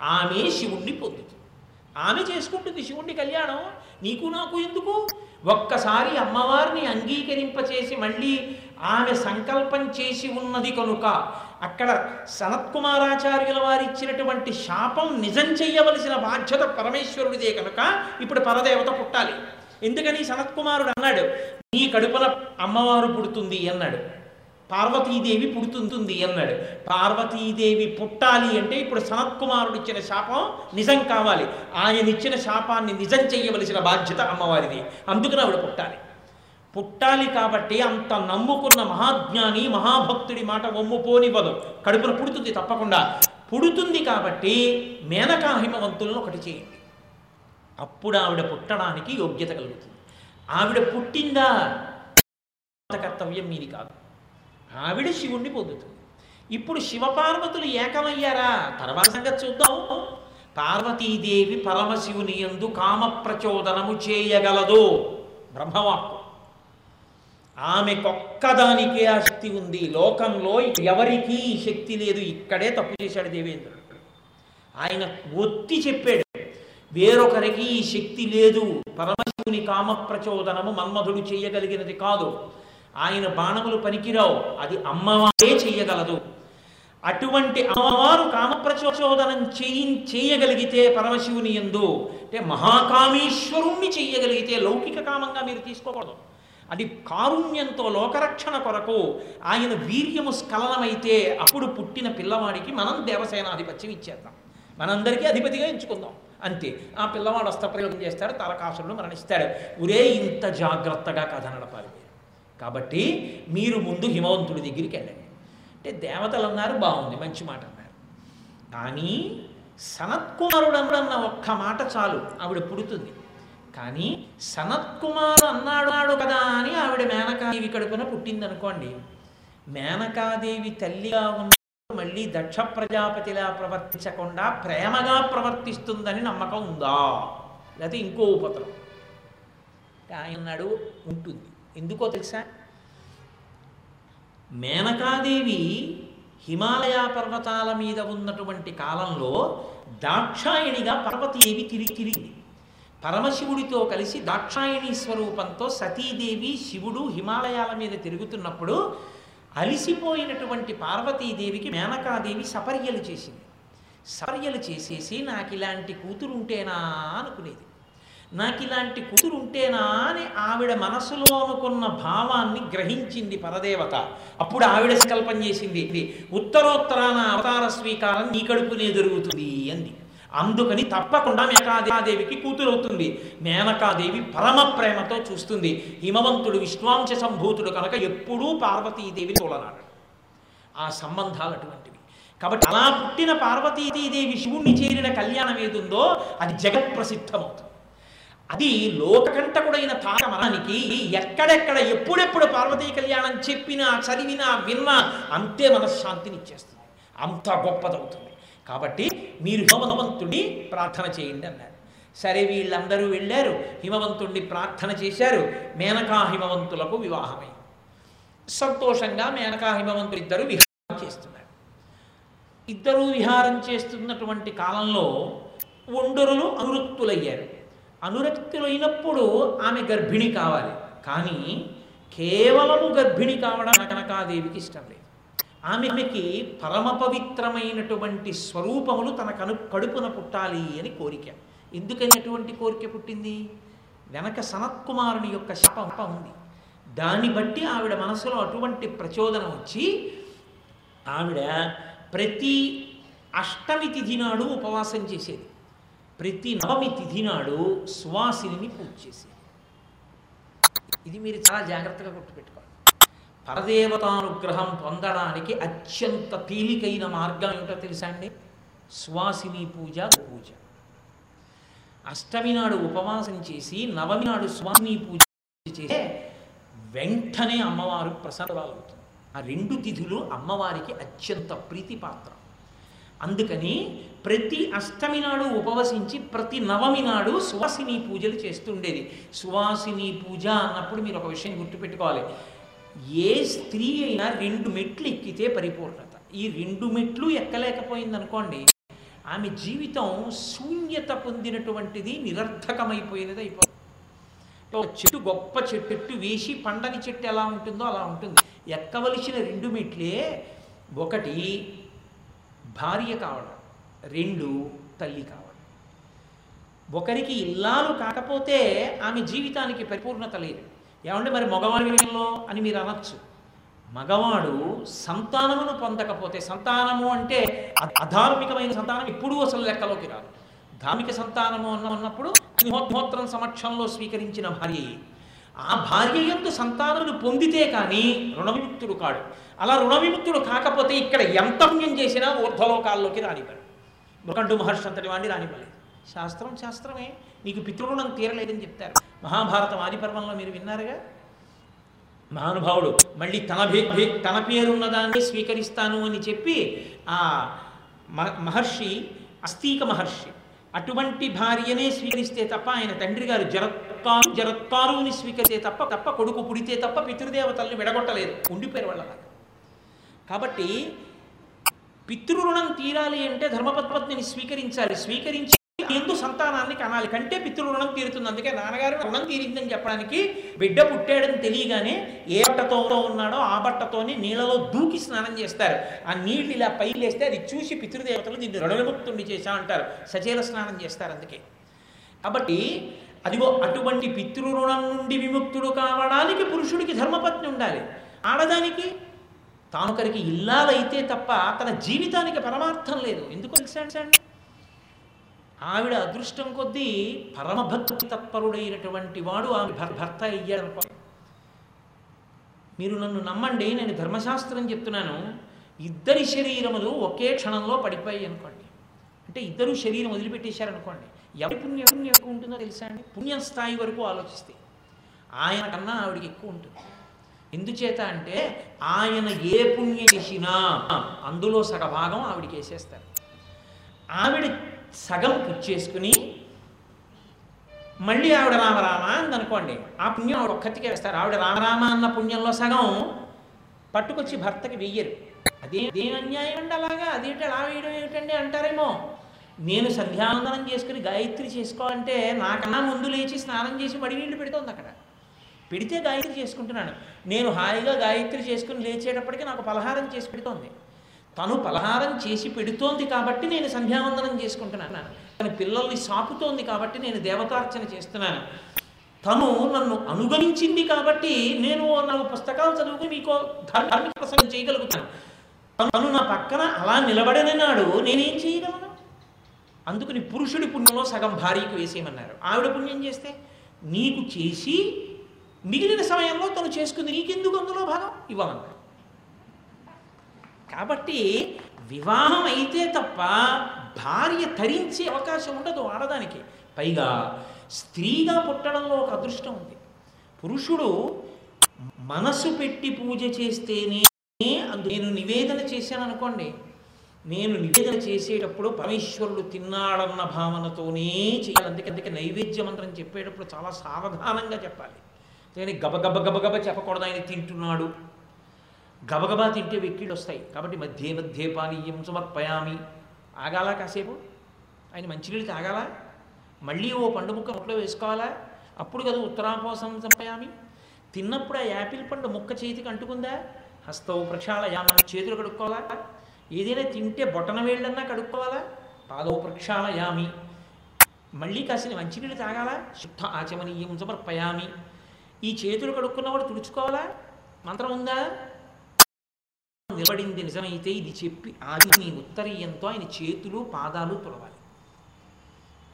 ఆమె శివుణ్ణి పొందుతుంది. ఆమె చేసుకుంటుంది శివుణ్ణి కళ్యాణం. నీకు నాకు ఎందుకు? ఒక్కసారి అమ్మవారిని అంగీకరింపచేసి మళ్ళీ ఆమె సంకల్పం చేసి ఉన్నది కనుక అక్కడ సనత్కుమారాచార్యుల వారు ఇచ్చినటువంటి శాపం నిజం చెయ్యవలసిన బాధ్యత పరమేశ్వరుడిదే కనుక ఇప్పుడు పరదేవత పుట్టాలి. ఎందుకని? సనత్కుమారుడు అన్నాడు నీ కడుపున అమ్మవారు పుడుతుంది అన్నాడు. పార్వతీదేవి పుడుతుంది అన్నాడు. పార్వతీదేవి పుట్టాలి అంటే ఇప్పుడు సనత్కుమారుడు ఇచ్చిన శాపం నిజం కావాలి. ఆయన ఇచ్చిన శాపాన్ని నిజం చేయవలసిన బాధ్యత అమ్మవారిది. అందుకని ఆవిడ పుట్టాలి. పుట్టాలి కాబట్టి అంత నమ్ముకున్న మహాజ్ఞాని మహాభక్తుడి మాట ఒమ్ముపోనివ్వదు. కడుపున పుడుతుంది తప్పకుండా. పుడుతుంది కాబట్టి మేనకా హిమవంతులను ఒకటి చేయండి. అప్పుడు ఆవిడ పుట్టడానికి యోగ్యత కలుగుతుంది. ఆవిడ పుట్టిందా? కర్తవ్యం మీది కాదు. ఆవిడ శివుణ్ణి పొందుతుంది. ఇప్పుడు శివపార్వతులు ఏకమయ్యారా? తర్వాత సంగతి చూద్దాం. పార్వతీదేవి పరమశివుని ఎందు కామ ప్రచోదనము చేయగలదు. బ్రహ్మవాక్కు. ఆమెకొక్కదానికే ఆ శక్తి ఉంది. లోకంలో ఎవరికీ ఈ శక్తి లేదు. ఇక్కడే తప్పు చేశాడు దేవేంద్రుడు. ఆయన ఒత్తి చెప్పాడు. వేరొకరికి ఈ శక్తి లేదు. పరమశివుని కామ ప్రచోదనము మన్మధుడు చేయగలిగినది కాదు. ఆయన బాణములు పనికిరావు. అది అమ్మవారే చెయ్యగలదు. అటువంటి అమ్మవారు కామప్రచోదనం చేయి చేయగలిగితే పరమశివుని ఎందు అంటే మహాకామేశ్వరుణ్ణి చేయగలిగితే లౌకిక కామంగా మీరు తీసుకోకూడదు. అది కారుణ్యంతో లోకరక్షణ కొరకు ఆయన వీర్యము స్ఖలనమైతే అప్పుడు పుట్టిన పిల్లవాడికి మనం దేవసేనాధిపత్యం ఇచ్చేద్దాం. మనందరికీ అధిపతిగా ఎంచుకుందాం. అంతే. ఆ పిల్లవాడు అస్త్రప్రయోగం చేస్తాడు తారకాసురుడు మరణిస్తాడు. ఒరే ఇంత జాగ్రత్తగా కథ నడపాలి. కాబట్టి మీరు ముందు హిమవంతుడి దగ్గరికి వెళ్ళండి. అంటే దేవతలు అన్నారు బాగుంది మంచి మాట అన్నారు. కానీ సనత్కుమారుడు అన్న ఒక్క మాట చాలు ఆవిడ పుడుతుంది. కానీ సనత్కుమారు అన్నాడు కదా అని ఆవిడ మేనకాదేవి కడుపున పుట్టింది అనుకోండి మేనకాదేవి తల్లిగా ఉన్న మళ్ళీ దక్ష ప్రజాపతిలా ప్రవర్తించకుండా ప్రేమగా ప్రవర్తిస్తుందని నమ్మకం ఉందా? లేకపోతే ఇంకో ఉపద్రవం? ఆయన అన్నాడు ఉంటుంది. ఎందుకో తెలుసా? మేనకాదేవి హిమాలయ పర్వతాల మీద ఉన్నటువంటి కాలంలో దాక్షాయణిగా పర్వతీదేవి తిరిగి తిరిగింది. పరమశివుడితో కలిసి దాక్షాయణి స్వరూపంతో సతీదేవి శివుడు హిమాలయాల మీద తిరుగుతున్నప్పుడు అలిసిపోయినటువంటి పార్వతీదేవికి మేనకాదేవి సపర్యలు చేసింది. సపర్యలు చేసేసి నాకు ఇలాంటి కూతురుంటేనా? అనుకునేది. నాకు ఇలాంటి కూతురు ఉంటేనా అని ఆవిడ మనసులో అనుకున్న భావాన్ని గ్రహించింది పరదేవత. అప్పుడు ఆవిడ సంకల్పం చేసింది ఇది ఉత్తరోత్తరాన అవతార స్వీకారం నీ కడుపునే జరుగుతుంది అంది. అందుకని తప్పకుండా మేకాదేవికి కూతురు అవుతుంది మేనకాదేవి పరమ ప్రేమతో చూస్తుంది. హిమవంతుడు విశ్వాంశ సంభూతుడు కనుక ఎప్పుడూ పార్వతీదేవి తోలనాడు. ఆ సంబంధాలు అటువంటివి. కాబట్టి అలా పుట్టిన పార్వతీదేవి శివుణ్ణి చేరిన కళ్యాణం ఏదుందో అది జగత్ ప్రసిద్ధమవుతుంది అది లోకకంటకుడైన తారమనానికి ఎక్కడెక్కడ ఎప్పుడెప్పుడు పార్వతీ కళ్యాణం చెప్పినా చదివినా విన్నా అంతే మనశ్శాంతినిచ్చేస్తుంది. అంత గొప్పదవుతుంది. కాబట్టి మీరు హిమవంతుడిని ప్రార్థన చేయండి అన్నారు. సరే వీళ్ళందరూ వెళ్ళారు. హిమవంతుణ్ణి ప్రార్థన చేశారు. మేనకా హిమవంతులకు వివాహమై సంతోషంగా మేనకా హిమవంతులు ఇద్దరు విహారం చేస్తున్నారు. ఇద్దరూ విహారం చేస్తున్నటువంటి కాలంలో ఒండరులు అనువృత్తులయ్యారు. అనురక్తులైనప్పుడు ఆమె గర్భిణి కావాలి. కానీ కేవలము గర్భిణి కావడం కనకాదేవికి ఇష్టం లేదు. ఆమెకి పరమ పవిత్రమైనటువంటి స్వరూపములు తన కను కడుపున పుట్టాలి అని కోరిక. ఎందుకని అటువంటి కోరిక పుట్టింది? వెనక సనత్కుమారుని యొక్క శపంప ఉంది. దాన్ని బట్టి ఆవిడ మనసులో అటువంటి ప్రచోదనం వచ్చి ఆవిడ ప్రతి అష్టమి తిథి నాడు ఉపవాసం చేసేది. ప్రతి నవమి తిథి నాడు సువాసిని పూజ చేసేది. ఇది మీరు చాలా జాగ్రత్తగా గుర్తుపెట్టుకోవాలి. పరదేవతానుగ్రహం పొందడానికి అత్యంత తేలికైన మార్గం ఏమిటో తెలుసా అండి? సువాసిని పూజ పూజ. అష్టమి నాడు ఉపవాసం చేసి నవమి నాడు స్వామి పూజ చేస్తే వెంటనే అమ్మవారు ప్రసన్నరాలవుతుంది ఆ రెండు తిథులు అమ్మవారికి అత్యంత ప్రీతిపాత్రం. అందుకని ప్రతి అష్టమి నాడు ఉపవసించి ప్రతి నవమి నాడు సువాసిని పూజలు చేస్తుండేది. సువాసిని పూజ అన్నప్పుడు మీరు ఒక విషయం గుర్తుపెట్టుకోవాలి. ఏ స్త్రీ అయినా రెండు మెట్లు ఎక్కితే పరిపూర్ణత. ఈ రెండు మెట్లు ఎక్కలేకపోయింది అనుకోండి ఆమె జీవితం శూన్యత పొందినటువంటిది నిరర్థకమైపోయినది అయిపోతుంది. చెట్టు గొప్ప చెట్టు వేసి పండని చెట్టు ఎలా ఉంటుందో అలా ఉంటుంది. ఎక్కవలసిన రెండు మెట్లే ఒకటి భార్య కావడం రెండు తల్లి కావడం. ఒకరికి ఇల్లాలు కాకపోతే ఆమె జీవితానికి పరిపూర్ణత లేదు. ఏమంటే మరి మగవాడి విషయంలో అని మీరు అనొచ్చు. మగవాడు సంతానమును పొందకపోతే సంతానము అంటే అధార్మికమైన సంతానం ఎప్పుడూ అసలు లెక్కలోకి రాదు. ధార్మిక సంతానము అన్న ఉన్నప్పుడు అగ్నిహోత్రం సమక్షంలో స్వీకరించిన భార్య ఆ భార్య ఎందు సంతానమును పొందితే కానీ రుణవిముక్తుడు కాడు. అలా రుణవిముక్తుడు కాకపోతే ఇక్కడ ఎంత పుణ్యం చేసినా ఊర్ధ్వలోకాల్లోకి రానివ్వడు. ముఖండు మహర్షి అంతటి వాడిని రానివ్వలేదు. శాస్త్రం శాస్త్రమే. నీకు పితృరుణం తీరలేదని చెప్తారు. మహాభారతం ఆదిపర్వంలో మీరు విన్నారుగా? మహానుభావుడు మళ్ళీ తన భే తన పేరున్న దాన్ని స్వీకరిస్తాను అని చెప్పి ఆ మహర్షి అస్తీక మహర్షి అటువంటి భార్యనే స్వీకరిస్తే తప్ప ఆయన తండ్రి గారు జరత్కారు జరత్కారుని స్వీకరితే తప్ప తప్ప కొడుకు పుడితే తప్ప పితృదేవతల్ని విడగొట్టలేదు. ఉండిపోయారు వాళ్ళలాగా. కాబట్టి పితృరుణం తీరాలి అంటే ధర్మపత్పత్నిని స్వీకరించాలి. స్వీకరించి ఎందు సంతానాన్ని కనాలి. కంటే పితృరుణం తీరుతుంది. అందుకే నాన్నగారు రుణం తీరిందని చెప్పడానికి బిడ్డ పుట్టాడని తెలియగానే ఏ బట్టతో ఉన్నాడో ఆ బట్టతోని నీళ్ళలో దూకి స్నానం చేస్తారు. ఆ నీళ్ళు ఇలా పైలేస్తే లేస్తే అది చూసి పితృదేవతలు దీన్ని రుణవిముక్తుండి చేశా అంటారు సచేల స్నానం చేస్తారు అందుకే. కాబట్టి అదిగో అటువంటి పితృరుణం నుండి విముక్తుడు కావడానికి పురుషుడికి ధర్మపత్ని ఉండాలి. ఆడదానికి తానొకరికి ఇల్లాలైతే తప్ప తన జీవితానికి పరమార్థం లేదు. ఎందుకు తెలుసాండి ఆవిడ అదృష్టం కొద్దీ పరమభక్తి తత్పరుడైనటువంటి వాడు ఆమె భర్- భర్త అయ్యాడనుకో మీరు నన్ను నమ్మండి నేను ధర్మశాస్త్రం చెప్తున్నాను. ఇద్దరి శరీరములు ఒకే క్షణంలో పడిపోయాయి అనుకోండి. అంటే ఇద్దరు శరీరం వదిలిపెట్టేశారనుకోండి. ఎవరి పుణ్యం పుణ్యం ఎక్కువ ఉంటుందో తెలుసా అండి? పుణ్యం స్థాయి వరకు ఆలోచిస్తే. ఆయన కన్నా ఆవిడికి ఎక్కువ ఉంటుంది. ఎందుచేత అంటే ఆయన ఏ పుణ్యం చేసినా అందులో సగభాగం ఆవిడికి వేసేస్తారు. ఆవిడ సగం పుచ్చేసుకుని మళ్ళీ ఆవిడ రామరామ అనుకోండి. ఆ పుణ్యం ఆవిడ ఒక్కతికే వేస్తారు. ఆవిడ రామరామ అన్న పుణ్యంలో సగం పట్టుకొచ్చి భర్తకి వెయ్యరు. అదే అదేం అన్యాయం అండి అలాగా? అదేంటి అలా వేయడం ఏమిటండి అంటారేమో? నేను సంధ్యావందనం చేసుకుని గాయత్రి చేసుకోవాలంటే నాకన్నా ముందు లేచి స్నానం చేసి మడి నీళ్ళు పెడుతోంది అక్కడ. పెడితే గాయత్రి చేసుకుంటున్నాను. నేను హాయిగా గాయత్రి చేసుకుని లేచేటప్పటికి నాకు పలహారం చేసి పెడుతోంది. తను పలహారం చేసి పెడుతోంది కాబట్టి నేను సంధ్యావందనం చేసుకుంటున్నాను. తన పిల్లల్ని సాకుతోంది కాబట్టి నేను దేవతార్చన చేస్తున్నాను. తను నన్ను అనుగమించింది కాబట్టి నేను నాకు పుస్తకాలు చదువుకుని మీకు ధార్మిక ప్రసంగం చేయగలుగుతాను. తను- తను నా పక్కన అలా నిలబడిన నాడు నేనేం చేయగలను? అందుకని పురుషుడి పుణ్యంలో సగం భార్యకు వేసేయమన్నారు. ఆవిడ పుణ్యం చేస్తే? నీకు చేసి మిగిలిన సమయంలో తను చేసుకుంది. నీకెందుకు అందులో భాగం? ఇవ్వమన్నారు. కాబట్టి వివాహం అయితే తప్ప భార్య తరించే అవకాశం ఉండదు ఆడదానికి. పైగా స్త్రీగా పుట్టడంలో ఒక అదృష్టం ఉంది. పురుషుడు మనసు పెట్టి పూజ చేస్తేనే అందు నేను నివేదన చేశాను అనుకోండి నేను నివేదన చేసేటప్పుడు పరమేశ్వరుడు తిన్నాడన్న భావనతోనే చేయాలి. అందుకే అందుకే నైవేద్య మంత్రం చెప్పేటప్పుడు చాలా సావధానంగా చెప్పాలి. నేను గబగబ గబగబ చెప్పకూడదు. ఆయన తింటున్నాడు. గబగబా తింటే వెక్కిళ్ళు వస్తాయి. కాబట్టి మధ్య మధ్య పానీయం సమర్పయామి. ఆగాల కాసేపు? ఆయన మంచినీళ్ళు తాగాల? మళ్ళీ ఓ పండు ముక్క ముక్కలో వేసుకోవాలా? అప్పుడు కదా ఉత్తరాపోసం సంపయామి తిన్నప్పుడు ఆ యాపిల్ పండు ముక్క చేతికి అంటుకుందా? హస్తవు ప్రక్షాళయామ చేతులు కడుక్కోవాలా? ఏదైనా తింటే బొటన వేళ్ళన్నా కడుక్కోవాలా? పాదవు ప్రక్షాళయామి మళ్ళీ కాసిన మంచినీళ్ళు తాగాలా? శుద్ధ ఆచమనీయం సమర్పయామి. ఈ చేతులు కడుక్కున్నవాడు తుడుచుకోవాలా? మంత్రం ఉందా? నిలబడింది నిజమైతే ఇది చెప్పి ఆది నీ ఉత్తరీయంతో ఆయన చేతులు పాదాలు తొలవాలి.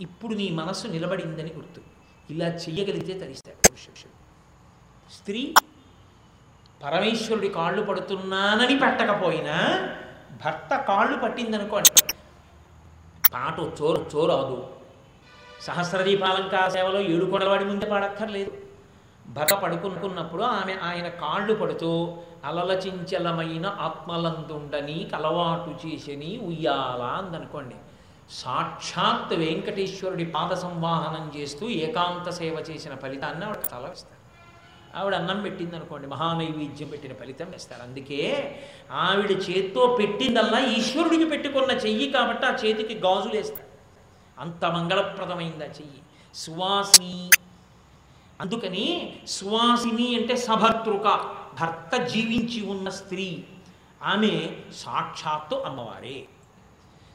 ఇప్పుడు నీ మనస్సు నిలబడిందని గుర్తు. ఇలా చెయ్యగలిగితే తరిస్తాడు పురుషుడు. స్త్రీ పరమేశ్వరుడి కాళ్ళు పడుతున్నానని పెట్టకపోయినా భర్త కాళ్ళు పట్టిందనుకోండి పాట చోరు చోరాదు సహస్రదీపాలంకా సేవలో ఏడు కొడలవాడి ముందే పాడక్కర్లేదు. భర్త పడుకునుకున్నప్పుడు ఆమె ఆయన కాళ్ళు పడుతూ అలలచించలమైన ఆత్మలందుండని కలవాటు చేసని ఉయ్యాల అందనుకోండి. సాక్షాత్ వెంకటేశ్వరుడి పాద సంవాహనం చేస్తూ ఏకాంత సేవ చేసిన ఫలితాన్ని ఆవిడ తలవిస్తారు ఆవిడ అన్నం పెట్టింది అనుకోండి మహానైవేద్యం పెట్టిన ఫలితం వేస్తారు. అందుకే ఆవిడ చేత్తో పెట్టిందల్లా ఈశ్వరుడికి పెట్టుకున్న చెయ్యి కాబట్టి ఆ చేతికి గాజులు వేస్తారు. అంత మంగళప్రదమైంది ఆ చెయ్యి. సువాసిని. అందుకని సువాసిని అంటే సభర్తృక భర్త జీవించి ఉన్న స్త్రీ. ఆమె సాక్షాత్తు అమ్మవారే.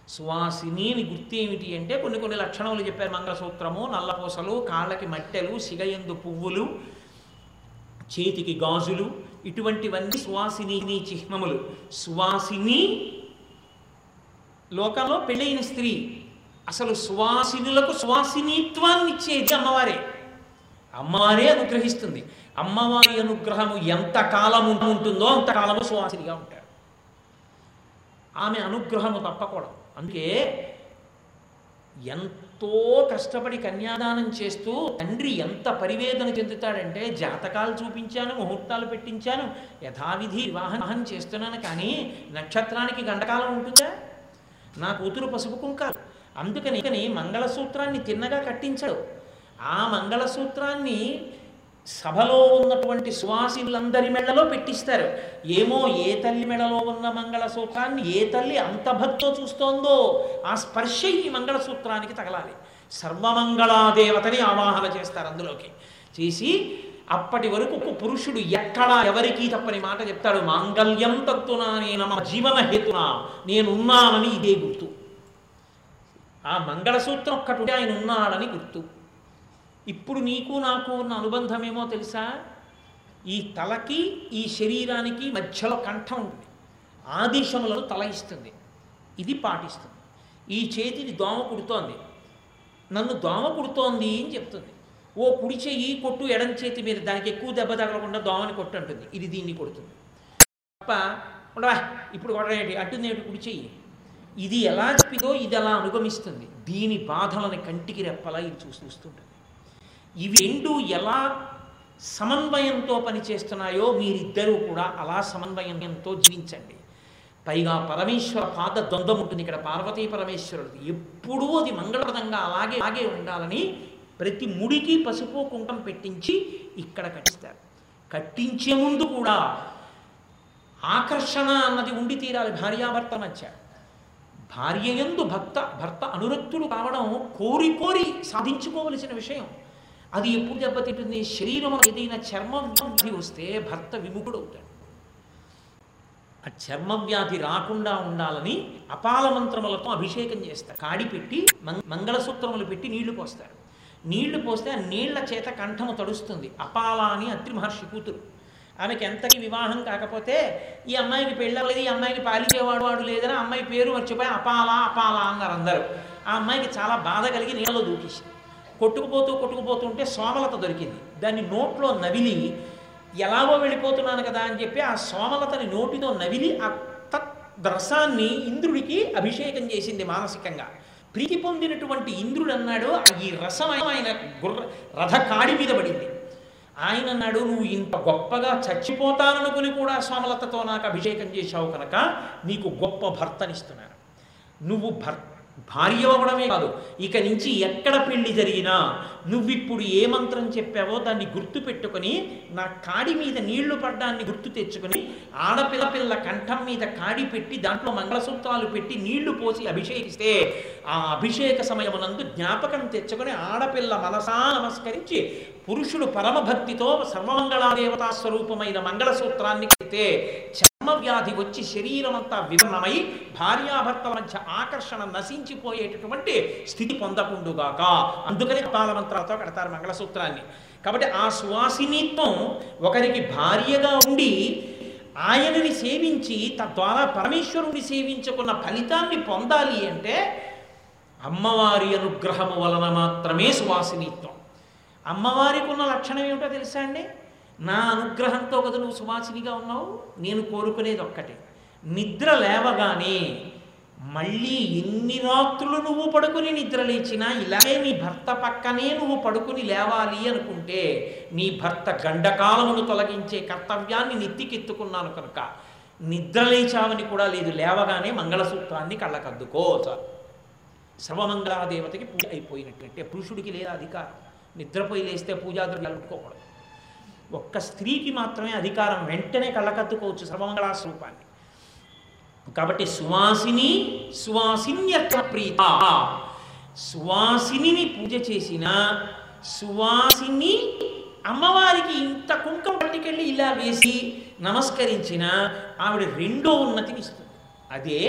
సువాసిని అని గుర్తు ఏమిటి అంటే కొన్ని కొన్ని లక్షణములు చెప్పారు మంగళసూత్రము నల్లపూసలు కాళ్ళకి మట్టెలు సిగయందు పువ్వులు చేతికి గాజులు ఇటువంటివన్నీ సువాసిని చిహ్నములు సువాసిని లోకంలో పెళ్ళైన స్త్రీ. అసలు సువాసినులకు సువాసినిత్వాన్ని ఇచ్చేది అమ్మవారే. అమ్మవారే అనుగ్రహిస్తుంది. అమ్మవారి అనుగ్రహము ఎంత కాలము ఉంటుందో అంత కాలము సువాసినిగా ఉంటారు ఆమె అనుగ్రహము తప్పకూడదు. అందుకే ఎంత ఎంతో కష్టపడి కన్యాదానం చేస్తూ తండ్రి ఎంత పరివేదన చెందుతాడంటే జాతకాలు చూపించాను ముహూర్తాలు పెట్టించాను యథావిధి వివాహం చేస్తున్నాను కానీ నక్షత్రానికి గండకాలం ఉంటుందా? నా కూతురు పసుపు కుంకాలు. అందుకని మంగళసూత్రాన్ని తిన్నగా కట్టించాడు. ఆ మంగళసూత్రాన్ని సభలో ఉన్నటువంటి సువాసినులందరి మెడలో పెట్టిస్తారు. ఏమో ఏ తల్లి మెడలో ఉన్న మంగళసూత్రాన్ని ఏ తల్లి అంత భక్తో చూస్తోందో ఆ స్పర్శ ఈ మంగళసూత్రానికి తగలాలి. సర్వమంగళాదేవతని ఆవాహన చేస్తారు అందులోకి. చేసి అప్పటి వరకు ఒక పురుషుడు ఎక్కడా ఎవరికీ తప్పని మాట చెప్తాడు. మాంగళ్యం తత్తునా నేను మా జీవన హేతునా నేనున్నానని ఇదే గుర్తు. ఆ మంగళసూత్రం ఒక్కటి ఆయన ఉన్నాడని గుర్తు. ఇప్పుడు నీకు నాకు ఉన్న అనుబంధం ఏమో తెలుసా? ఈ తలకి ఈ శరీరానికి మధ్యలో కంఠం ఉంటుంది. ఆదేశములను తల ఇస్తుంది ఇది పాటిస్తుంది. ఈ చేతిని దోమ కుడుతోంది. నన్ను దోమ కుడుతోంది అని చెప్తుంది. ఓ కుడి చెయ్యి కొట్టు ఎడం చేతి మీద. దానికి ఎక్కువ దెబ్బ తగలకుండా దోమని కొట్టు అంటుంది. ఇది దీన్ని కొడుతుంది. తప్ప ఉండవా? ఇప్పుడు కొట్టడేంటి అంటుంది కుడి చెయ్యి. ఇది ఎలా చెప్పిందో ఇది ఎలా అనుగమిస్తుంది. దీని బాధలని కంటికి రెప్పలా ఇది చూసి చూస్తుంటుంది ఇవి రెండు ఎలా సమన్వయంతో పనిచేస్తున్నాయో మీరిద్దరూ కూడా అలా సమన్వయంతో జీవించండి. పైగా పరమేశ్వర పాద ద్వంద్వం ఉంటుంది ఇక్కడ పార్వతీ పరమేశ్వరుడు ఎప్పుడూ అది మంగళప్రదంగా అలాగే అలాగే ఉండాలని ప్రతి ముడికి పసుపు కుంకం పెట్టించి ఇక్కడ కట్టిస్తారు. కట్టించే ముందు కూడా ఆకర్షణ అన్నది ఉండి తీరాలి భార్యాభర్త మధ్య. భార్య ఎందు భర్త భర్త అనురక్తుడు కావడం కోరి కోరి సాధించుకోవలసిన విషయం. అది ఎప్పుడు దెబ్బతింటుంది? శరీరం ఏదైనా చర్మ వ్యాధి వస్తే భర్త విముఖుడు అవుతాడు. ఆ చర్మ వ్యాధి రాకుండా ఉండాలని అపాల మంత్రములతో అభిషేకం చేస్తారు. కాడి పెట్టి మం- మంగళసూత్రములు పెట్టి నీళ్ళు పోస్తారు. నీళ్ళు పోస్తే ఆ నీళ్ళ చేత కంఠము తడుస్తుంది. అపాల అని అత్రి మహర్షి కూతురు. ఆమెకి ఎంతకి వివాహం కాకపోతే ఈ అమ్మాయికి పెళ్ళవలేదు ఈ అమ్మాయికి పాలిచేవాడు వాడు లేదని అమ్మాయి పేరు మర్చిపోయి అపాల అపాల అన్నారు అందరూ. ఆ అమ్మాయికి చాలా బాధ కలిగి నీళ్ళలో దూకేసింది. కొట్టుకుపోతూ కొట్టుకుపోతుంటే సోమలత దొరికింది. దాన్ని నోట్లో నవిలి ఎలాగో వెళ్ళిపోతున్నాను కదా అని చెప్పి ఆ సోమలతని నోటితో నవిలి ఆ రసాన్ని ఇంద్రుడికి అభిషేకం చేసింది మానసికంగా. ప్రీతి పొందినటువంటి ఇంద్రుడు అన్నాడు ఈ రసం ఆయన గుర్ర రథ కాడి మీద పడింది. ఆయన అన్నాడు నువ్వు ఇంత గొప్పగా చచ్చిపోతాననుకుని కూడా సోమలతతో నాకు అభిషేకం చేశావు కనుక నీకు గొప్ప భర్తనిస్తున్నాను నువ్వు భర్త భార్య అవ్వడమే కాదు ఇక నుంచి ఎక్కడ పెళ్ళి జరిగినా నువ్విప్పుడు ఏ మంత్రం చెప్పావో దాన్ని గుర్తు పెట్టుకొని నా కాడి మీద నీళ్ళు పడ్డాన్ని గుర్తు తెచ్చుకొని ఆడపిల్ల పిల్ల కంఠం మీద కాడి పెట్టి దాంట్లో మంగళసూత్రాలు పెట్టి నీళ్ళు పోసి అభిషేకిస్తే ఆ అభిషేక సమయమునందు జ్ఞాపకం తెచ్చుకొని ఆడపిల్ల మనసా నమస్కరించి పురుషుడు పరమభక్తితో సర్వమంగళాదేవతా స్వరూపమైన మంగళసూత్రాన్ని కడితే వ్యాధి వచ్చి శరీరం అంతా వివరణమై భార్యాభర్తల మధ్య ఆకర్షణ నశించిపోయేటటువంటి స్థితి పొందకుండుగాక. అందుకని కాలమంత్రాలతో కడతారు మంగళసూత్రాన్ని. కాబట్టి ఆ సువాసినిత్వం ఒకరికి భార్యగా ఉండి ఆయనని సేవించి తద్వారా పరమేశ్వరుని సేవించుకున్న ఫలితాన్ని పొందాలి అంటే అమ్మవారి అనుగ్రహము వలన మాత్రమే సువాసినిత్వం. అమ్మవారికి ఉన్న లక్షణం ఏమిటో తెలుసా అండి? నా అనుగ్రహంతో కదా నువ్వు సువాసినిగా ఉన్నావు? నేను కోరుకునేది ఒక్కటే. నిద్ర లేవగానే మళ్ళీ ఎన్ని రాత్రులు నువ్వు పడుకుని నిద్ర లేచినా ఇలాగే నీ భర్త పక్కనే నువ్వు పడుకుని లేవాలి అనుకుంటే నీ భర్త గండకాలమును తొలగించే కర్తవ్యాన్ని నెత్తికెత్తుకున్నాను కనుక నిద్ర లేచావని కూడా లేదు. లేవగానే మంగళసూత్రాన్ని కళ్ళకద్దుకో చాలు. సర్వమంగళాదేవతకి పూజ అయిపోయినట్టు అంటే పురుషుడికి లేదా అధికారం. నిద్రపోయి లేస్తే పూజాద్రవ్యాలు ద్రవ్యాలు ఒక్క స్త్రీకి మాత్రమే అధికారం వెంటనే కళ్ళకత్తుకోవచ్చు సర్వమంగళా స్వరూపాన్ని కాబట్టి సువాసిని సువాసిన్యత్ర ప్రీత. సువాసిని పూజ చేసిన సువాసిని అమ్మవారికి ఇంత కుంకం పట్టుకెళ్ళి ఇలా వేసి నమస్కరించిన ఆవిడ రెండో ఉన్నతిని ఇస్తుంది. అదే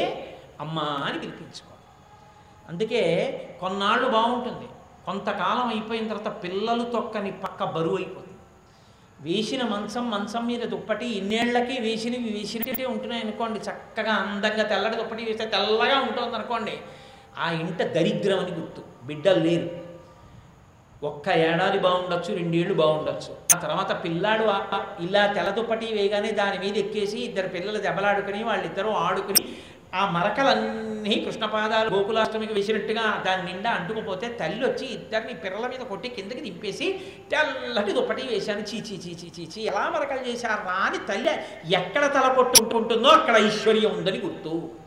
అమ్మ అని పిలిపించుకోవాలి అందుకే కొన్నాళ్ళు బాగుంటుంది. కొంతకాలం అయిపోయిన తర్వాత పిల్లలు తొక్కని పక్క బరువు అయిపోతుంది. వేసిన మంచం మంచం మీద దుప్పటి ఇన్నేళ్ళకి వేసినవి వేసినట్టే ఉంటున్నాయి అనుకోండి. చక్కగా అందంగా తెల్లటి దుప్పటి వేస్తే తెల్లగా ఉంటుంది అనుకోండి. ఆ ఇంట దరిద్రం అని గుర్తు. బిడ్డలు లేరు. ఒక్క ఏడాది బాగుండొచ్చు రెండేళ్ళు బాగుండొచ్చు. ఆ తర్వాత పిల్లాడు ఇలా తెల్ల దుప్పటి వేయగానే దాని మీద ఎక్కేసి ఇద్దరు పిల్లలు దెబ్బలాడుకుని వాళ్ళిద్దరూ ఆడుకుని ఆ మరకలన్నీ కృష్ణపాదాలు గోకులాష్టమికి వేసినట్టుగా దాని నిండా అంటుకుపోతే తల్లి వచ్చి ఇద్దరిని పిల్లల మీద కొట్టి కిందకి దింపేసి తెల్లటి దుప్పటి వేశాను. చీ చీ చీ. ఎలా మరకలు చేశారా అని తల్లి ఎక్కడ తల కొట్టుకుంటుందో అక్కడ ఐశ్వర్యం ఉందని గుర్తు.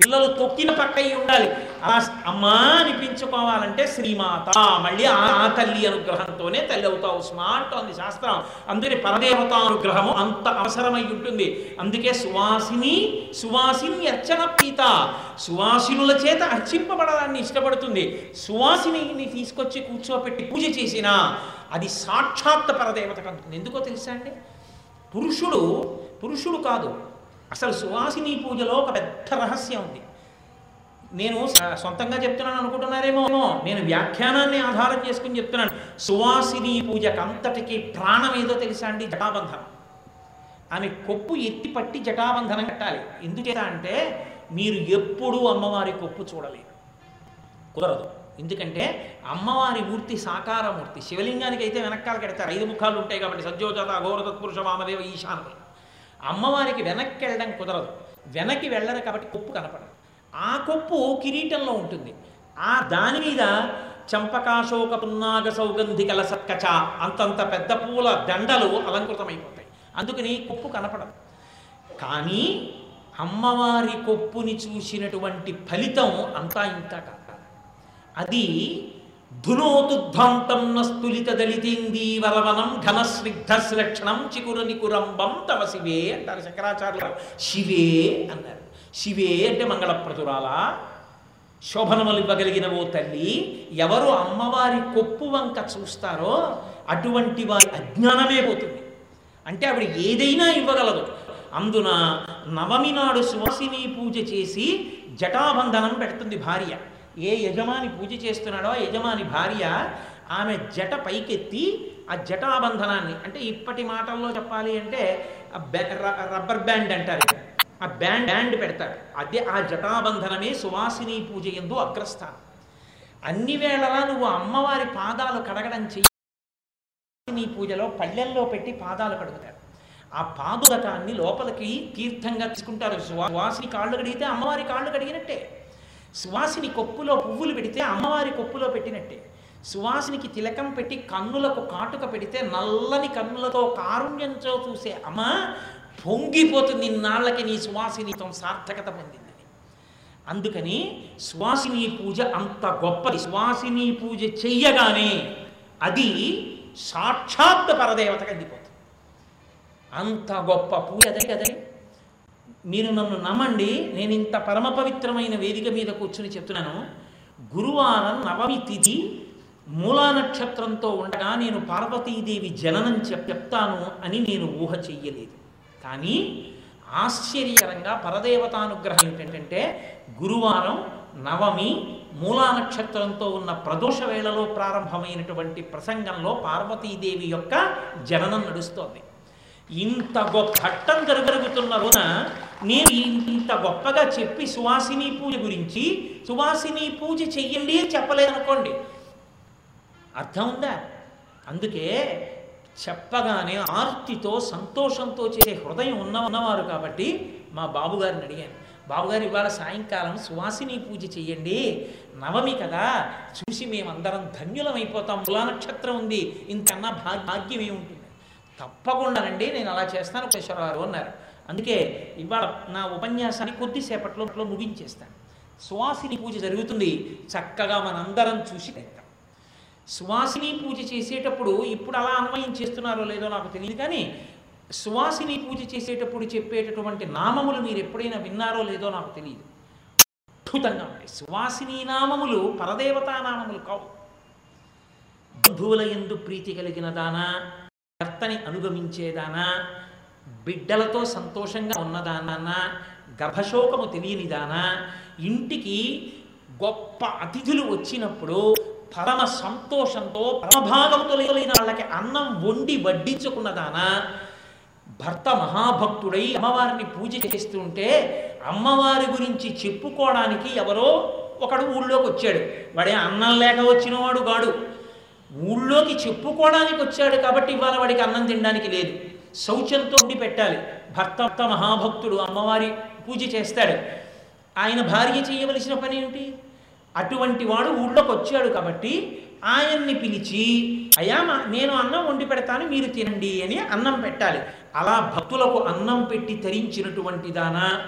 పిల్లలు తొక్కిన పక్క ఉండాలి. ఆ అమ్మా అనిపించుకోవాలంటే శ్రీమాత మళ్ళీ ఆ ఆ తల్లి అనుగ్రహంతోనే తల్లి అవుతావు. స్మా అంటోంది శాస్త్రం. అందుకని పరదేవత అనుగ్రహము అంత అవసరమై ఉంటుంది. అందుకే సువాసిని సువాసిని అర్చన పీత. సువాసినుల చేత అర్చింపబడడాన్ని ఇష్టపడుతుంది. సువాసిని తీసుకొచ్చి కూర్చోపెట్టి పూజ చేసినా అది సాక్షాత్ పరదేవత కంటుంది. ఎందుకో తెలుసా అండి? పురుషుడు పురుషుడు కాదు. అసలు సువాసిని పూజలో ఒక పెద్ద రహస్యం ఉంది. నేను స- సొంతంగా చెప్తున్నాను అనుకుంటున్నారేమో. నేను వ్యాఖ్యానాన్ని ఆధారం చేసుకుని చెప్తున్నాను. సువాసిని పూజకు అంతటికి ప్రాణం ఏదో తెలుసా అండి? జటాబంధనం. ఆమె కొప్పు ఎత్తి పట్టి జటాబంధనం కట్టాలి. ఎందుచేత అంటే మీరు ఎప్పుడూ అమ్మవారి కొప్పు చూడలేరు. కుదరదు. ఎందుకంటే అమ్మవారి మూర్తి సాకారమూర్తి. శివలింగానికి అయితే వెనకాల కడతారు. ఐదు ముఖాలు ఉంటాయి కాబట్టి సజ్జోజాత ఘోర తత్పురుష వామదేవ ఈశానులు అమ్మవారికి వెనక్కి వెళ్ళడం కుదరదు. వెనక్కి వెళ్ళరు కాబట్టి కొప్పు కనపడదు. ఆ కొప్పు కిరీటంలో ఉంటుంది. ఆ దాని మీద చంపకాశోక పున్నాగ సౌగంధికల సత్కచ అంతంత పెద్ద పూల దండలు అలంకృతమైపోతాయి. అందుకని కొప్పు కనపడదు. కానీ అమ్మవారి కొప్పుని చూసినటువంటి ఫలితం అంతా ఇంత కాదు. అది ధునోతుద్ధాంతం నస్తులిత దళితీందీవరవనం ఘన చికుర నికురంబం తవ శివే అంటారు శంకరాచార్యులు. శివే అన్నారు. శివే అంటే మంగళప్రచురాల శోభనములు ఇవ్వగలిగిన ఓ తల్లి ఎవరు అమ్మవారి కొప్పు వంక చూస్తారో అటువంటి వారి అజ్ఞానమే పోతుంది. అంటే ఆవిడ ఏదైనా ఇవ్వగలదు. అందున నవమి నాడు సువాసిని పూజ చేసి జటాబంధనం పెడుతుంది భార్య. ఏ యజమాని పూజ చేస్తున్నాడో ఆ యజమాని భార్య ఆమె జట పైకెత్తి ఆ జటాబంధనాన్ని అంటే ఇప్పటి మాటల్లో చెప్పాలి అంటే రబ్బర్ బ్యాండ్ అంటారు ఆ బ్యాండ్ బ్యాండ్ పెడతారు. అదే ఆ జటాబంధనమే సువాసిని పూజ ఎందు అగ్రస్థానం. అన్ని వేళలా నువ్వు అమ్మవారి పాదాలు కడగడం చెయ్యి. నీ పూజలో పళ్ళెల్లో పెట్టి పాదాలు కడుగుతారు. ఆ పాదులకాన్ని లోపలికి తీర్థంగా తీసుకుంటారు. సువాసిని కాళ్ళు కడిగితే అమ్మవారి కాళ్ళు కడిగినట్టే. సువాసిని కొప్పులో పువ్వులు పెడితే అమ్మవారి కొప్పులో పెట్టినట్టే. సువాసినికి తిలకం పెట్టి కన్నులకు కాటుక పెడితే నల్లని కన్నులతో కారుణ్యంతో చూసే అమ్మ పొంగిపోతుంది ఇన్నాళ్ళకి నీ సువాసినితో సార్థకత పొందింది. అందుకని సువాసిని పూజ అంత గొప్పది. సువాసిని పూజ చెయ్యగానే అది సాక్షాత్ పరదేవతకు అందిపోతుంది. అంత గొప్ప పూజ అదే కదండి. మీరు నన్ను నమ్మండి నేను ఇంత పరమ పవిత్రమైన వేదిక మీద కూర్చుని చెప్తున్నాను. గురువారం నవమి తిథి మూలా నక్షత్రంతో ఉండగా నేను పార్వతీదేవి జననం చెప్ చెప్తాను అని నేను ఊహ చెయ్యలేదు. కానీ ఆశ్చర్యకరంగా పరదేవతానుగ్రహం ఏంటంటే గురువారం నవమి మూలా నక్షత్రంతో ఉన్న ప్రదోష వేళలో ప్రారంభమైనటువంటి ప్రసంగంలో పార్వతీదేవి యొక్క జననం నడుస్తోంది. ఇంత గొప్ప ఘట్టం జరగరుగుతున్న రోజున నేను ఇంత గొప్పగా చెప్పి సువాసిని పూజ గురించి సువాసిని పూజ చెయ్యండి చెప్పలేదనుకోండి. అర్థం ఉందా? అందుకే చెప్పగానే ఆర్తితో సంతోషంతో చేసే హృదయం ఉన్న ఉన్నవారు కాబట్టి మా బాబుగారిని అడిగాను. బాబుగారు ఇవాళ సాయంకాలం సువాసిని పూజ చెయ్యండి. నవమి కదా చూసి మేమందరం ధన్యులమైపోతాం. తులా నక్షత్రం ఉంది. ఇంతకన్నా భాగ్యం ఏముంటుంది తప్పకుండానండి నేను అలా చేస్తాను గారు అన్నారు. అందుకే ఇవాళ నా ఉపన్యాసాన్ని కొద్దిసేపట్లో ముగించేస్తాను. సువాసిని పూజ జరుగుతుంది చక్కగా మనందరం చూసి వెళ్తాం సువాసిని పూజ చేసేటప్పుడు ఇప్పుడు అలా అన్వయం చేస్తున్నారో లేదో నాకు తెలియదు కానీ సువాసిని పూజ చేసేటప్పుడు చెప్పేటటువంటి నామములు మీరు ఎప్పుడైనా విన్నారో లేదో నాకు తెలియదు. అద్భుతంగా ఉంటాయి. సువాసిని నామములు పరదేవతా నామములు కావు. బంధువుల ఎందు ప్రీతి కలిగిన దానా భర్తని అనుగమించేదానా? బిడ్డలతో సంతోషంగా ఉన్నదానా? గర్భశోకము తెలియనిదానా? ఇంటికి గొప్ప అతిథులు వచ్చినప్పుడు పరమ సంతోషంతో పరమభాగంతో పరమభాగవతులైన వాళ్ళకి అన్నం వండి వడ్డించుకున్నదానా? భర్త మహాభక్తుడై అమ్మవారిని పూజ చేస్తుంటే అమ్మవారి గురించి చెప్పుకోవడానికి ఎవరో ఒకడు ఊళ్ళోకి వచ్చాడు. వాడే అన్నం లేక వచ్చినవాడు గాడు ఊళ్ళోకి చెప్పుకోవడానికి వచ్చాడు కాబట్టి ఇవాళ వాడికి అన్నం తినడానికి లేదు. శౌచంతో ఉండి పెట్టాలి. భర్త మహాభక్తుడు అమ్మవారి పూజ చేస్తాడు. ఆయన భార్య చేయవలసిన పని ఏమిటి అటువంటి వాడు ఊళ్ళోకి వచ్చాడు కాబట్టి ఆయన్ని పిలిచి అయ్యా మా- నేను అన్నం వండి పెడతాను మీరు తినండి అని అన్నం పెట్టాలి. అలా భక్తులకు అన్నం పెట్టి తరించినటువంటి దాన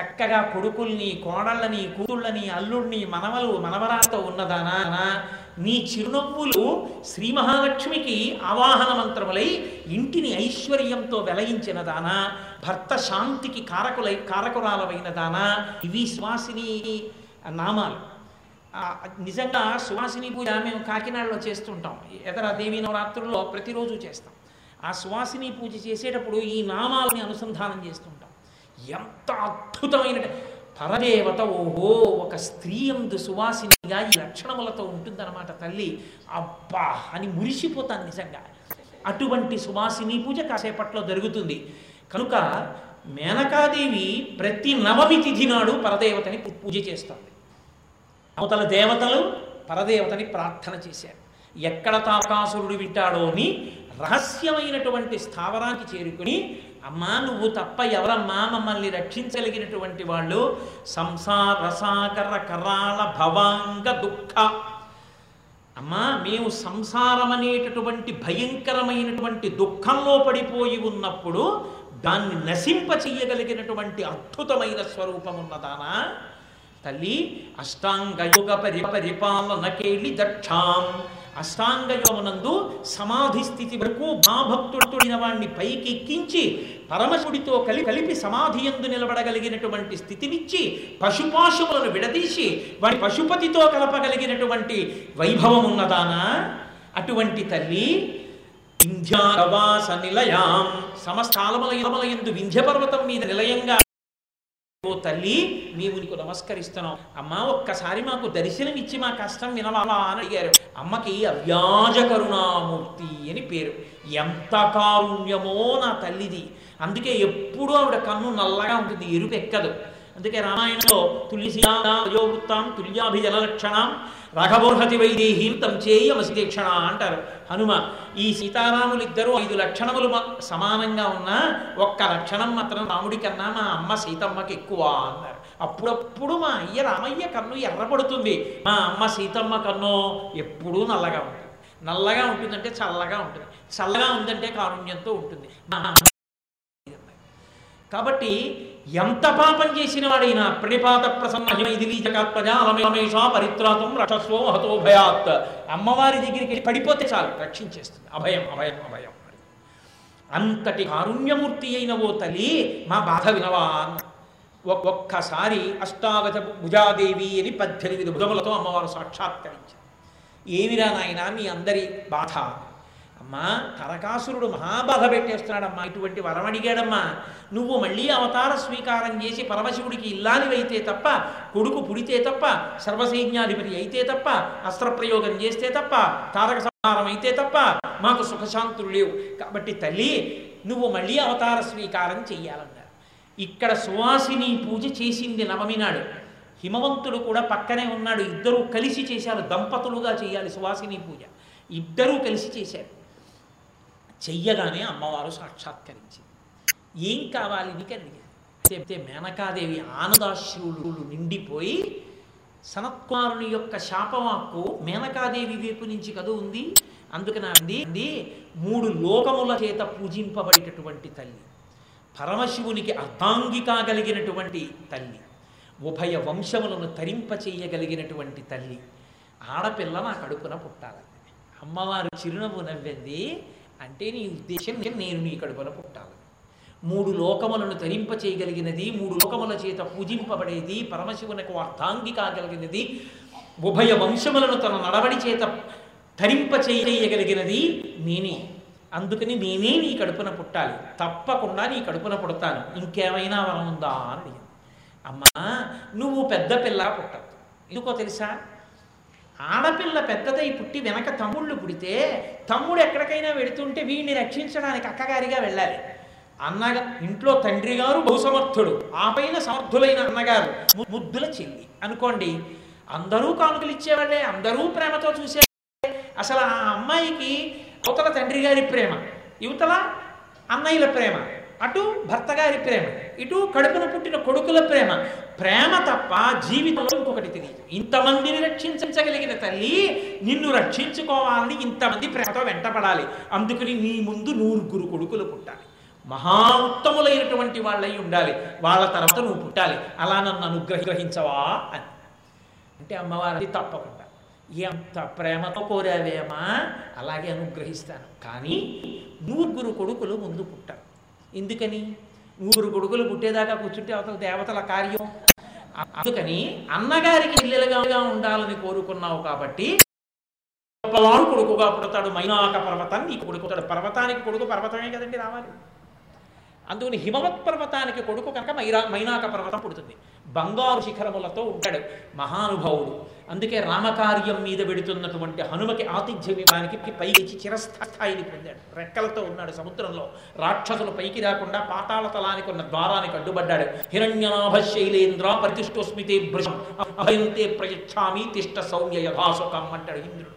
చక్కగా కొడుకుల్ని కోడళ్ళని కూతుళ్ళని అల్లుడిని మనవలు మనవరాలతో ఉన్నదానా నీ చిరునవ్వులు శ్రీ మహాలక్ష్మికి ఆవాహన మంత్రములై ఇంటిని ఐశ్వర్యంతో వెలయించిన దానా భర్త శాంతికి కారకులై కారకురాలవైన దానా ఇవి సువాసిని నామాలు. నిజంగా సువాసిని పూజ మేము కాకినాడలో చేస్తుంటాం. ఎదర దేవి నవరాత్రుల్లో ప్రతిరోజు చేస్తాం. ఆ సువాసిని పూజ చేసేటప్పుడు ఈ నామాలని అనుసంధానం చేస్తుంటాం. ఎంత అద్భుతమైన పరదేవత ఓహో ఒక స్త్రీ అందు సువాసినిగా ఈ లక్షణములతో ఉంటుందన్నమాట తల్లి. అబ్బా అని మురిసిపోతాను నిజంగా. అటువంటి సువాసిని పూజ కాసేపట్లో జరుగుతుంది. కనుక మేనకాదేవి ప్రతి నవమి తిథి నాడు పరదేవతని పూజ చేస్తుంది. అవతల దేవతలు పరదేవతని ప్రార్థన చేశారు. ఎక్కడ తాకాసురుడు వింటాడో అని రహస్యమైనటువంటి స్థావరానికి చేరుకుని అమ్మా నువ్వు తప్ప ఎవరమ్మా మమ్మల్ని రక్షించగలిగినటువంటి వాళ్ళు? సంసార సాగర కరాల భవాంగ దుఃఖ. అమ్మా మేము సంసారం అనేటటువంటి భయంకరమైనటువంటి దుఃఖంలో పడిపోయి ఉన్నప్పుడు దాన్ని నశింప చెయ్యగలిగినటువంటి అద్భుతమైన స్వరూపం ఉన్నదానా తల్లి అష్టాంగయోగ పరి పరిపాలనకేళి దక్షాం. అష్టాంగయోగమునందు సమాధి స్థితి వరకు మాభక్తుడిన వాణ్ణి పైకి ఎక్కించి పరమశుడితో కలిపి కలిపి సమాధి ఎందు నిలబడగలిగినటువంటి స్థితినిచ్చి పశుపాశువులను విడదీసి వాడి పశుపతితో కలపగలిగినటువంటి వైభవం ఉన్నదానా అటువంటి తల్లి వింధ్యారవాస నిలయాం. సమస్తాలముల ఎందు వింధ్యపర్వతం మీద నిలయంగా ఓ తల్లి మేము నీకు నమస్కరిస్తున్నాం అమ్మా ఒక్కసారి మాకు దర్శనం ఇచ్చి మా కష్టం వినవాలా అని అడిగారు. అమ్మకి అవ్యాజ కరుణామూర్తి అని పేరు. ఎంత కారుణ్యమో నా తల్లిది. అందుకే ఎప్పుడూ ఆవిడ కన్ను నల్లగా ఉంటుంది ఎరుపు ఎక్కదు. అందుకే రామాయణంలో తుల్యసీయోవృత్తాం తుల్యాభిజల లక్షణం రాఘవోర్హతి వైదేహీం తం చేయమసిదీక్షణ అంటారు. హనుమ ఈ సీతారాములు ఇద్దరు ఐదు లక్షణములు మ- సమానంగా ఉన్నా ఒక్క లక్షణం మాత్రం రాముడి కన్నా మా అమ్మ సీతమ్మకి ఎక్కువ అన్నారు. అప్పుడప్పుడు మా అయ్య రామయ్య కన్ను ఎర్రపడుతుంది మా అమ్మ సీతమ్మ కన్ను ఎప్పుడూ నల్లగా ఉంటుంది. నల్లగా ఉంటుందంటే చల్లగా ఉంటుంది. చల్లగా ఉందంటే కారుణ్యంతో ఉంటుంది. మా కాబట్టి ఎంత పాపం చేసిన వాడైనా ప్రణిపాత ప్రసన్నమేషా పరిత్రాతం రక్షస్వో హతో భయాత్. అమ్మవారి దగ్గరికి వెళ్ళి పడిపోతే చాలు రక్షించేస్తుంది. అభయం అభయం అభయం. అంతటి కారుణ్యమూర్తి అయిన ఓ తల్లి మా బాధ వినవా ఒక్కసారి అష్టాదశ భుజాదేవి అని పద్దెనిమిది భుజములతో అమ్మవారు సాక్షాత్కరించారు. ఏమిరా నాయన మీ అందరి బాధ? అమ్మా తరకాసురుడు మహాబాధ పెట్టేస్తున్నాడమ్మా ఇటువంటి వరం అడిగాడమ్మా. నువ్వు మళ్ళీ అవతార స్వీకారం చేసి పరమశివుడికి ఇల్లానివైతే తప్ప కొడుకు పుడితే తప్ప సర్వసైన్యాధిపతి అయితే తప్ప అస్త్రప్రయోగం చేస్తే తప్ప తారక సంహారం అయితే తప్ప మాకు సుఖశాంతులు లేవు. కాబట్టి తల్లి నువ్వు మళ్ళీ అవతార స్వీకారం చెయ్యాలన్నారు. ఇక్కడ సువాసిని పూజ చేసింది నవమి నాడు. హిమవంతుడు కూడా పక్కనే ఉన్నాడు. ఇద్దరూ కలిసి చేశారు. దంపతులుగా చేయాలి సువాసిని పూజ. ఇద్దరూ కలిసి చేశారు. చెయ్యగానే అమ్మవారు సాక్షాత్కరించింది. ఏం కావాలి నీకు అని అడిగారు. చెప్తే మేనకాదేవి ఆనందాశ్రులు నిండిపోయి సనత్కుమారుని యొక్క శాపవాక్కు మేనకాదేవి వైపు నుంచి కదూ ఉంది. అందుకని అంది అంది మూడు లోకముల చేత పూజింపబడేటటువంటి తల్లి పరమశివునికి అర్ధాంగి కలిగినటువంటి తల్లి ఉభయ వంశములను తరింప చేయగలిగినటువంటి తల్లి ఆడపిల్ల నా కడుపున పుట్టాలని అమ్మవారు చిరునవ్వు నవ్వింది అంటే నీ ఉద్దేశం నేను నీ కడుపున పుట్టాలి మూడు లోకములను తరింప చేయగలిగినది మూడు లోకముల చేత పూజింపబడేది పరమశివునకు అర్థాంగి కాగలిగినది ఉభయ వంశములను తన నడవడి చేత తరింప చేయగలిగినది నేనే. అందుకని నేనే నీ కడుపున పుట్టాలి. తప్పకుండా నీ కడుపున పుడతాను. ఇంకేమైనా వరం ఉందా అని అమ్మా నువ్వు పెద్ద పిల్ల పుట్టదు ఎందుకో తెలుసా? ఆడపిల్ల పెద్దదై పుట్టి వెనక తమ్ముళ్ళు పుడితే తమ్ముడు ఎక్కడికైనా వెడుతుంటే వీడిని రక్షించడానికి అక్కగారిగా వెళ్ళాలి. అన్నగా ఇంట్లో తండ్రి గారు బహుసమర్థుడు. ఆ పైన సమర్థులైన అన్నగారు ము- ముద్దుల చెల్లి. అనుకోండి అందరూ కానుకలు ఇచ్చేవాళ్ళే అందరూ ప్రేమతో చూసే అసలు ఆ అమ్మాయికి అవతల తండ్రి గారి ప్రేమ యువతల అన్నయ్యల ప్రేమ అటు భర్త గారి ప్రేమ ఇటు కడుపున పుట్టిన కొడుకుల ప్రేమ. ప్రేమ తప్ప జీవితంలో ఇంకొకటి తెలియదు. ఇంతమందిని రక్షించగలిగిన తల్లి నిన్ను రక్షించుకోవాలని ఇంతమంది ప్రేమతో వెంటపడాలి. అందుకని నీ ముందు నూరుగురు కొడుకులు పుట్టాలి. మహా ఉత్తములైనటువంటి వాళ్ళై ఉండాలి. వాళ్ళ తర్వాత నువ్వు పుట్టాలి. అలా నన్ను అనుగ్రహించవా అని. అంటే అమ్మవారి తప్పకుండా. ఎంత ప్రేమతో కోరావేమా? అలాగే అనుగ్రహిస్తాను. కానీ నూరుగురు కొడుకులు ముందు పుట్టారు. ఎందుకని? ఊరు కొడుకులు పుట్టేదాకా కూర్చుంటే అవతల దేవతల కార్యం. అందుకని అన్నగారికి ఇల్లెలుగా ఉండాలని కోరుకున్నావు కాబట్టి గొప్పవాడు కొడుకుగా పుడతాడు. మైనాక పర్వతాన్ని నీకు కొడుకుతాడు పర్వతానికి కొడుకు పర్వతమే కదండి రావాలి. అందుకని హిమవత్ పర్వతానికి కొడుకు కనుక మైరా మైనాక పర్వతం పుడుతుంది. బంగారు శిఖరములతో ఉంటాడు మహానుభావుడు. అందుకే రామకార్యం మీద పెడుతున్నటువంటి హనుమకి ఆతిథ్యం ఇవ్వడానికి పైకి చిరస్థాయిని పొందాడు. రెక్కలతో ఉన్నాడు సముద్రంలో. రాక్షసులు పైకి రాకుండా పాతాళ తలానికి ఉన్న ద్వారానికి అడ్డుపడ్డాడు. హిరణ్యనాభ శైలేంద్ర ప్రతిష్టోస్మితే భృషం అభయంతే ప్రయచ్ఛామి తిష్ట సౌమ్య యథాసుకం అంటాడు ఇంద్రుడు.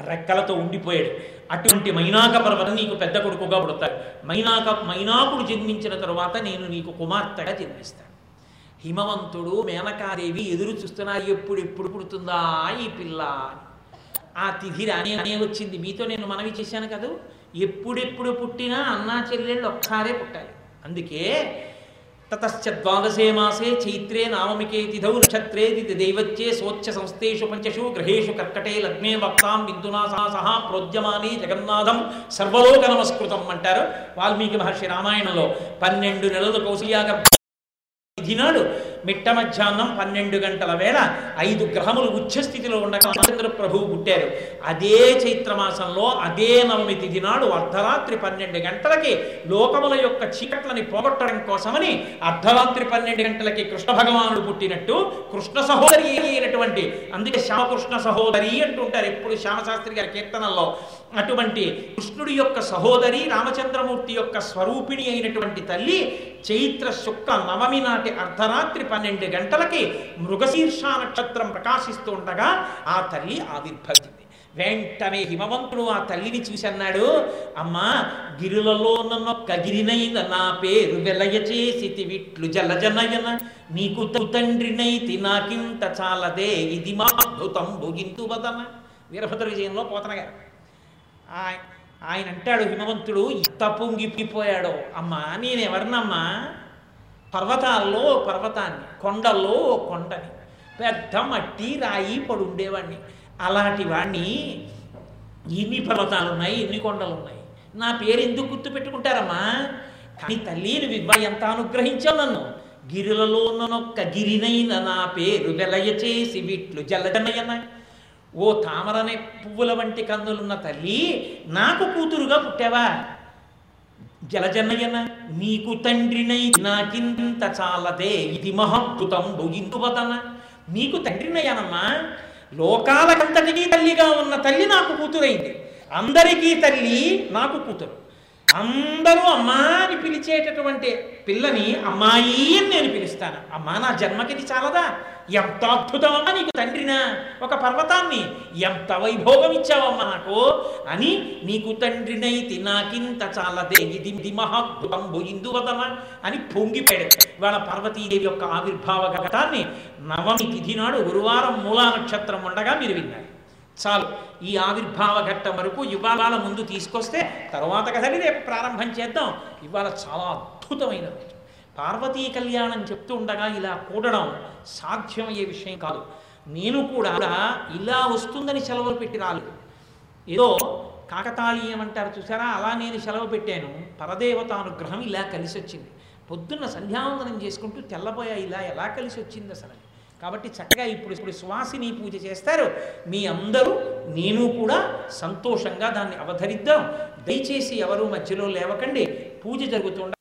రెక్కలతో ఉండిపోయాడు. అటువంటి మైనాక పర్వతం నీకు పెద్ద కొడుకుగా పుడతాడు. మైనాక మైనాకుడు జన్మించిన తరువాత నేను నీకు కుమార్తెగా జన్మిస్తాను. హిమవంతుడు మేనకాదేవి ఎదురు చూస్తున్నారు ఎప్పుడు ఎప్పుడు పుడుతుందా ఈ పిల్ల? ఆ తిథి రానే అనే వచ్చింది. మీతో నేను మనవి చేశాను కదూ? ఎప్పుడెప్పుడు పుట్టినా అన్నా చెల్లెళ్ళు ఒక్కసారే పుట్టాలి. అందుకే తతశ్చ ద్వాదశే మాసే చైత్రే నామమికే తిథౌ దైవచ్చే దితి సంస్థేషు పంచషు గ్రహేషు కర్కటే లగ్నే వక్తాం బిందునా సహా ప్రోద్యమాని జగన్నాథం సర్వలోక నమస్కృతం అంటారు వాల్మీకి మహర్షి రామాయణంలో పన్నెండు నెలలు కౌశల్యాగర్భ దినాడు మిట్ట మధ్యాహ్నం పన్నెండు గంటల వేళ ఐదు గ్రహములు ఉచ్చస్థితిలో ఉండగా రామచంద్ర ప్రభువు పుట్టారు. అదే చైత్రమాసంలో అదే నవమి తిథి నాడు అర్ధరాత్రి పన్నెండు గంటలకి లోకముల యొక్క చీకట్లని పోగొట్టడం కోసమని అర్ధరాత్రి పన్నెండు గంటలకి కృష్ణ భగవానుడు పుట్టినట్టు కృష్ణ సహోదరి అయినటువంటి అందుకే శ్యామకృష్ణ సహోదరి అంటుంటారు ఎప్పుడు శ్యామశాస్త్రి గారి కీర్తనల్లో. అటువంటి కృష్ణుడి యొక్క సహోదరి రామచంద్రమూర్తి యొక్క స్వరూపిణి అయినటువంటి తల్లి చైత్ర శుక్ల నవమి నాటి అర్ధరాత్రి పన్నెండు గంటలకి మృగశీర్ష నక్షత్రం ప్రకాశిస్తూ ఉండగా ఆ తల్లి ఆవిర్భవించింది. వెంటనే హిమవంతుడు ఆ తల్లిని చూసి అన్నాడు అమ్మా గిరులలో నన్ను కగిరినైన నా పేరు వెలయ చేసి విట్లు జలజనయన. నీకు తండ్రినైతి నాకింత చాలదే ఇది మా అద్భుతం భుగింతు వదన. వీరభద్ర విజయంలో పోతన గారు ఆయన అంటాడు హిమవంతుడు ఇంత పొంగిపోయాడు. అమ్మా నేనెవరినమ్మా? పర్వతాల్లో పర్వతాన్ని కొండల్లో కొండని పెద్ద మట్టి రాయి పడుండేవాడిని అలాంటి వాడిని ఎన్ని పర్వతాలు ఉన్నాయి ఎన్ని కొండలు ఉన్నాయి. నా పేరు ఎందుకు గుర్తు పెట్టుకుంటారమ్మా? కానీ తల్లి నువ్వు ఎంత అనుగ్రహించావు నన్ను? గిరిలలో నొక్క గిరినైన నా పేరు వెలయ చేసి విట్లు జలజనయన ఓ తామరనే పువ్వుల వంటి కందులున్న తల్లి నాకు కూతురుగా పుట్టావా? జలజనయన నీకు తండ్రినై నాకింత చాలదే. ఇది మహాద్భుతం ఇందువదన నీకు తండ్రినయ్యానమ్మా లోకాలకంతటికీ తల్లిగా ఉన్న తల్లి నాకు కూతురైంది. అందరికీ తల్లి నాకు కూతురు. అందరూ అమ్మా అని పిలిచేటటువంటి పిల్లని అమ్మాయి అని నేను పిలుస్తాను. అమ్మా నా జన్మకిది చాలదా? ఎంత అద్భుతమమ్మా నీకు తండ్రినా? ఒక పర్వతాన్ని ఎంత వైభోగం ఇచ్చావమ్మా నాకు? అని నీకు తండ్రినైతి నాకింత చాలదే. ఇది ఇది మహాద్భుతంబు ఇందువదన అని పొంగిపోయాడు ఇవాళ పార్వతీదేవి యొక్క ఆవిర్భావ ఘటాన్ని నవమి తిథి నాడు గురువారం మూలా నక్షత్రం ఉండగా మీరు విన్నారు. చాలు. ఈ ఆవిర్భావ ఘట్టం వరకు ఇవాళ ముందు తీసుకొస్తే తర్వాత కథని రేపు ప్రారంభం చేద్దాం. ఇవాళ చాలా అద్భుతమైన పార్వతీ కళ్యాణం చెప్తూ ఉండగా ఇలా కూడడం సాధ్యమయ్యే విషయం కాదు. నేను కూడా ఇలా వస్తుందని సెలవులు పెట్టి రాలేదు. ఏదో కాకతాళీయం అంటారు చూసారా? అలా నేను సెలవు పెట్టాను. పరదేవతానుగ్రహం ఇలా కలిసి వచ్చింది పొద్దున్న సంధ్యావందనం చేసుకుంటూ తెల్లబోయా ఇలా ఎలా కలిసి వచ్చింది అసలు? కాబట్టి చక్కగా ఇప్పుడు ఇప్పుడు సువాసిని పూజ చేస్తారు. మీ అందరూ నేను కూడా సంతోషంగా దాన్ని అవధరిద్దాం దయచేసి ఎవరు మధ్యలో లేవకండి. పూజ జరుగుతుండ